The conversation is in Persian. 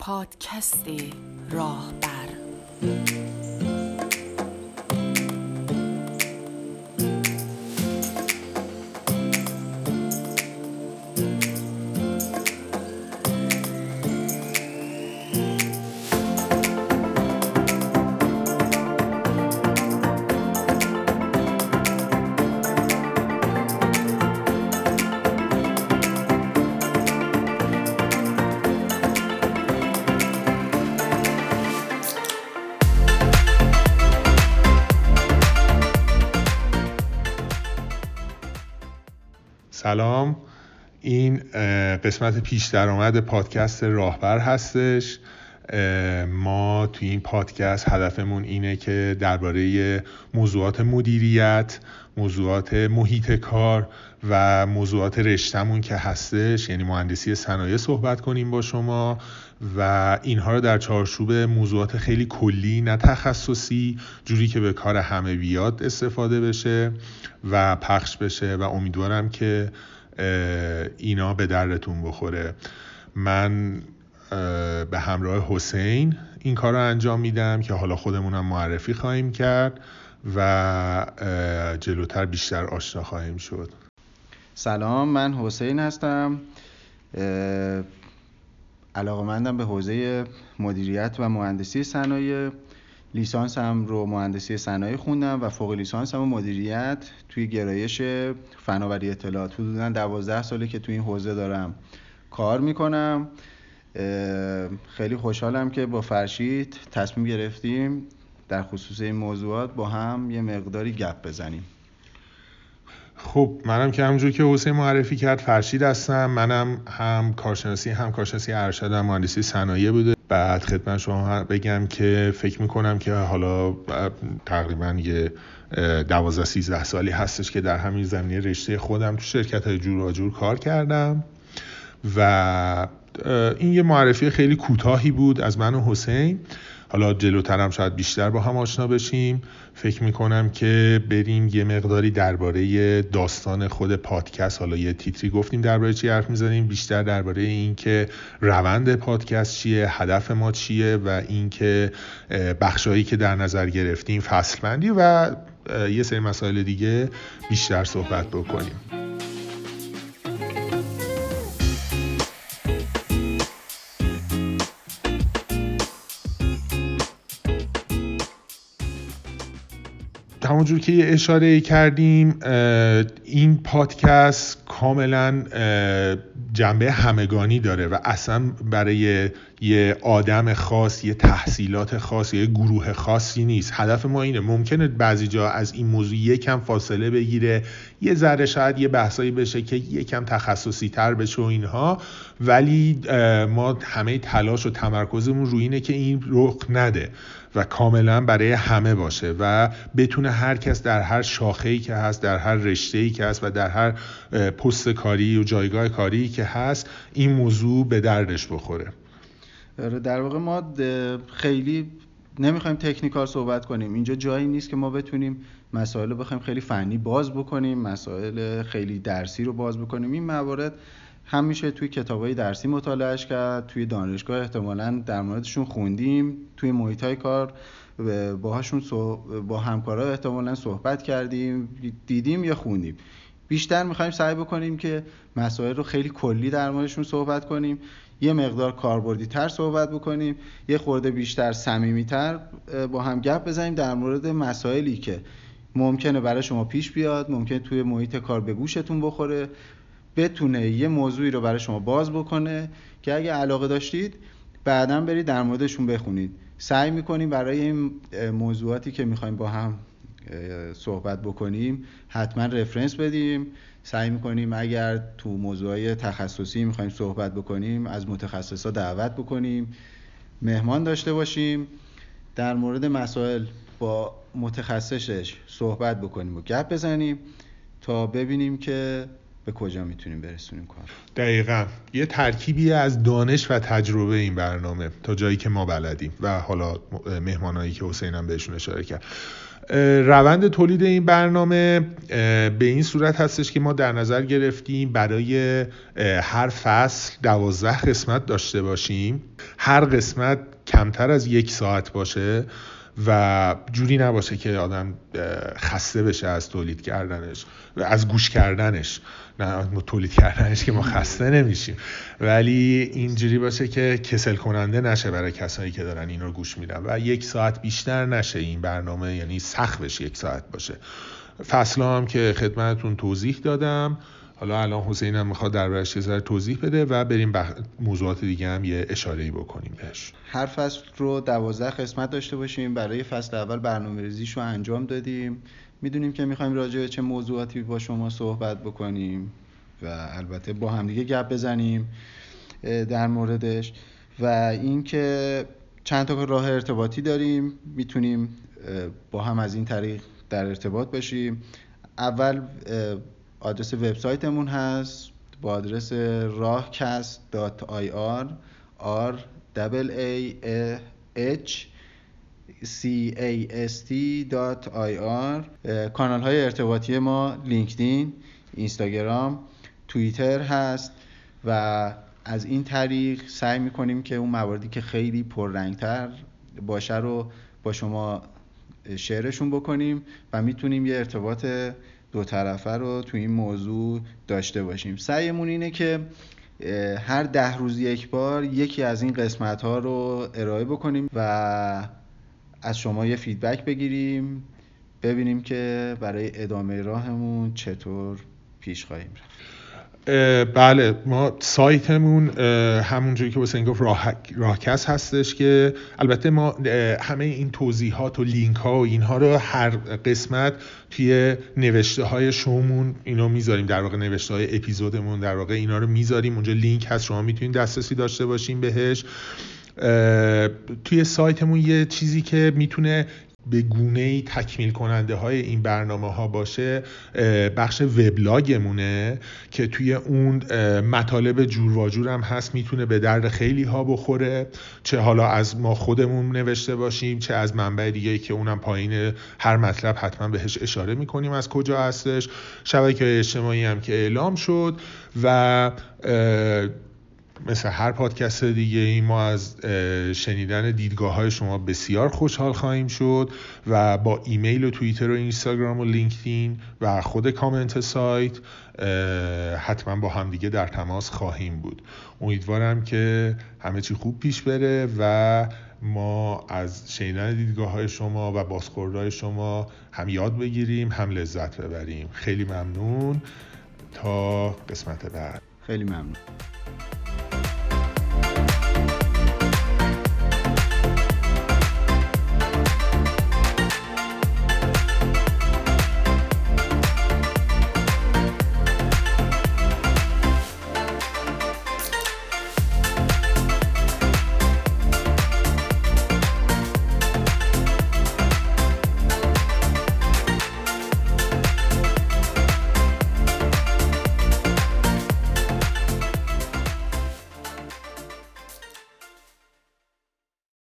پادکست راهبر سلام. این قسمت پیش درآمد پادکست راهبر هستش. ما توی این پادکست هدفمون اینه که درباره موضوعات مدیریت موضوعات محیط کار و موضوعات رشتمون که هستش یعنی مهندسی صنایع صحبت کنیم با شما. و اینها رو در چارچوب موضوعات خیلی کلی نه تخصصی جوری که به کار همه بیاد استفاده بشه و پخش بشه و امیدوارم که اینا به درتون بخوره. من به همراه حسین این کار رو انجام میدم که حالا خودمونم معرفی خواهیم کرد و جلوتر بیشتر آشنا خواهیم شد. سلام من حسین هستم. علاقمندم به حوزه مدیریت و مهندسی صنایع. لیسانس هم رو مهندسی صنایع خوندم و فوق لیسانس هم مدیریت توی گرایش فناوری اطلاعات. حدودا 12 ساله که توی این حوزه دارم کار می‌کنم. خیلی خوشحالم که با فرشید تصمیم گرفتیم در خصوص این موضوعات با هم یه مقداری گپ بزنیم. خب منم که همونجور که حسین معرفی کرد فرشید هستم. منم هم کارشناسی هم کارشناسی ارشدم مهندسی صنایع بوده. بعد خدمت شما بگم که فکر می‌کنم که حالا تقریبا یه دوازده سیزده سالی هستش که در همین زمینه رشته خودم تو شرکت های جور جور کار کردم. و این یه معرفی خیلی کوتاهی بود از من و حسین. حالا جلوترم شاید بیشتر با هم آشنا بشیم. فکر می‌کنم که بریم یه مقداری درباره داستان خود پادکست حالا یه تیتری گفتیم درباره چی حرف می‌زنیم بیشتر درباره اینکه روند پادکست چیه هدف ما چیه و اینکه بخشهایی که در نظر گرفتیم فصل بندی و یه سری مسائل دیگه بیشتر صحبت بکنیم. همونجور که اشاره کردیم این پادکست کاملا جنبه همگانی داره و اصلا برای یه آدم خاص یه تحصیلات خاص یه گروه خاصی نیست. هدف ما اینه ممکنه بعضی جا از این موضوع یکم فاصله بگیره یه ذره شاید یه بحثایی بشه که یکم تخصصی تر بشه و اینها. ولی ما همه تلاش و تمرکزمون روی اینه که این رخ نده و کاملا برای همه باشه و بتونه هر کس در هر شاخه‌ای که هست در هر رشته‌ای که هست و در هر پست کاری و جایگاه کاری که هست این موضوع به دردش بخوره. آره، در واقع ما خیلی نمی‌خوایم تکنیکال صحبت کنیم. اینجا جایی نیست که ما بتونیم مسائل رو بخوایم خیلی فنی باز بکنیم مسائل خیلی درسی رو باز بکنیم. این موارد هم میشه توی کتابای درسی مطالعهش کرد توی دانشگاه احتمالا در موردشون خوندیم توی محیط های کار باهاشون با همکارا احتمالا صحبت کردیم دیدیم یا خوندیم. بیشتر می‌خوایم سعی بکنیم که مسائل رو خیلی کلی در موردشون صحبت کنیم. یه مقدار کاربردی تر صحبت بکنیم. یه خورده بیشتر صمیمی تر با هم گپ بزنیم در مورد مسائلی که ممکنه برای شما پیش بیاد ممکنه توی محیط کار به گوشتون بخوره بتونه یه موضوعی رو برای شما باز بکنه که اگه علاقه داشتید بعدا برید در موردشون بخونید. سعی می‌کنیم برای این موضوعاتی که می‌خوایم با هم صحبت بکنیم حتما رفرنس بدیم. سعی می‌کنیم اگر تو موضوعای تخصصی می‌خوایم صحبت بکنیم از متخصصا دعوت بکنیم مهمان داشته باشیم. در مورد مسائل با متخصصش صحبت بکنیم و گپ بزنیم تا ببینیم که به کجا می‌تونیم برسونیم کار؟ دقیقا. یه ترکیبی از دانش و تجربه این برنامه تا جایی که ما بلدیم و حالا مهمانایی که حسینم بهشون اشاره کرد. روند تولید این برنامه به این صورت هستش که ما در نظر گرفتیم برای هر فصل دوازده قسمت داشته باشیم. هر قسمت کمتر از یک ساعت باشه. و جوری نباشه که آدم خسته بشه از تولید کردنش و از گوش کردنش. نه تولید کردنش که ما خسته نمیشیم. ولی اینجوری باشه که کسل کننده نشه برای کسایی که دارن این رو گوش میدن و یک ساعت بیشتر نشه این برنامه یعنی سخت بشه یک ساعت باشه. فصل هم که خدمتتون توضیح دادم. حالا الان حسین هم می‌خواد دربارش یه توضیح بده و بریم بخ... موضوعات دیگه هم یه اشاره بکنیم بهش. هر فصل رو دوازده قسمت داشته باشیم. برای فصل اول برنامه ریزیش رو انجام دادیم. می‌دونیم که می‌خوایم راجع به چه موضوعاتی با شما صحبت بکنیم و البته با همدیگه گپ بزنیم در موردش. و اینکه چند تا راه ارتباطی داریم. می‌تونیم با هم از این طریق در ارتباط باشیم. اول آدرس وبسایتمون هست. با آدرس راهکست.ir r a h c a s t.ir کانال های ارتباطی ما لینکدین اینستاگرام توییتر هست و از این طریق سعی می‌کنیم که اون مواردی که خیلی پررنگتر باشه رو با شما شعرشون بکنیم و می‌تونیم یه ارتباط دو طرفه رو تو این موضوع داشته باشیم. سعیمون اینه که هر ده روز یک بار یکی از این قسمت ها رو ارائه بکنیم و از شما یه فیدبک بگیریم ببینیم که برای ادامه راهمون چطور پیش خواهیم رفت. بله ما سایتمون همونجوری که حسین گفت راه... راهکس هستش که البته ما همه این توضیحات و لینک ها و اینها رو هر قسمت توی نوشته های شومون اینو می‌ذاریم در واقع نوشته های اپیزودمون در واقع اینا رو می‌ذاریم. اونجا لینک هست شما می‌تونید دسترسی داشته باشین بهش. توی سایتمون یه چیزی که می‌تونه به گونه ای تکمیل کننده های این برنامه ها باشه بخش وبلاگمونه که توی اون مطالب جور و جور هم هست می‌تونه به درد خیلی ها بخوره چه حالا از ما خودمون نوشته باشیم چه از منبع دیگه که اونم پایین هر مطلب حتما بهش اشاره می‌کنیم از کجا هستش. شبکه اجتماعی هم که اعلام شد و مثل هر پادکست دیگه ای ما از شنیدن دیدگاه های شما بسیار خوشحال خواهیم شد و با ایمیل و توییتر و اینستاگرام و لینکدین و خود کامنت سایت حتما با همدیگه در تماس خواهیم بود. امیدوارم که همه چی خوب پیش بره و ما از شنیدن دیدگاه های شما و بازخوردهای شما هم یاد بگیریم هم لذت ببریم. خیلی ممنون. تا قسمت بعد. خیلی ممنون.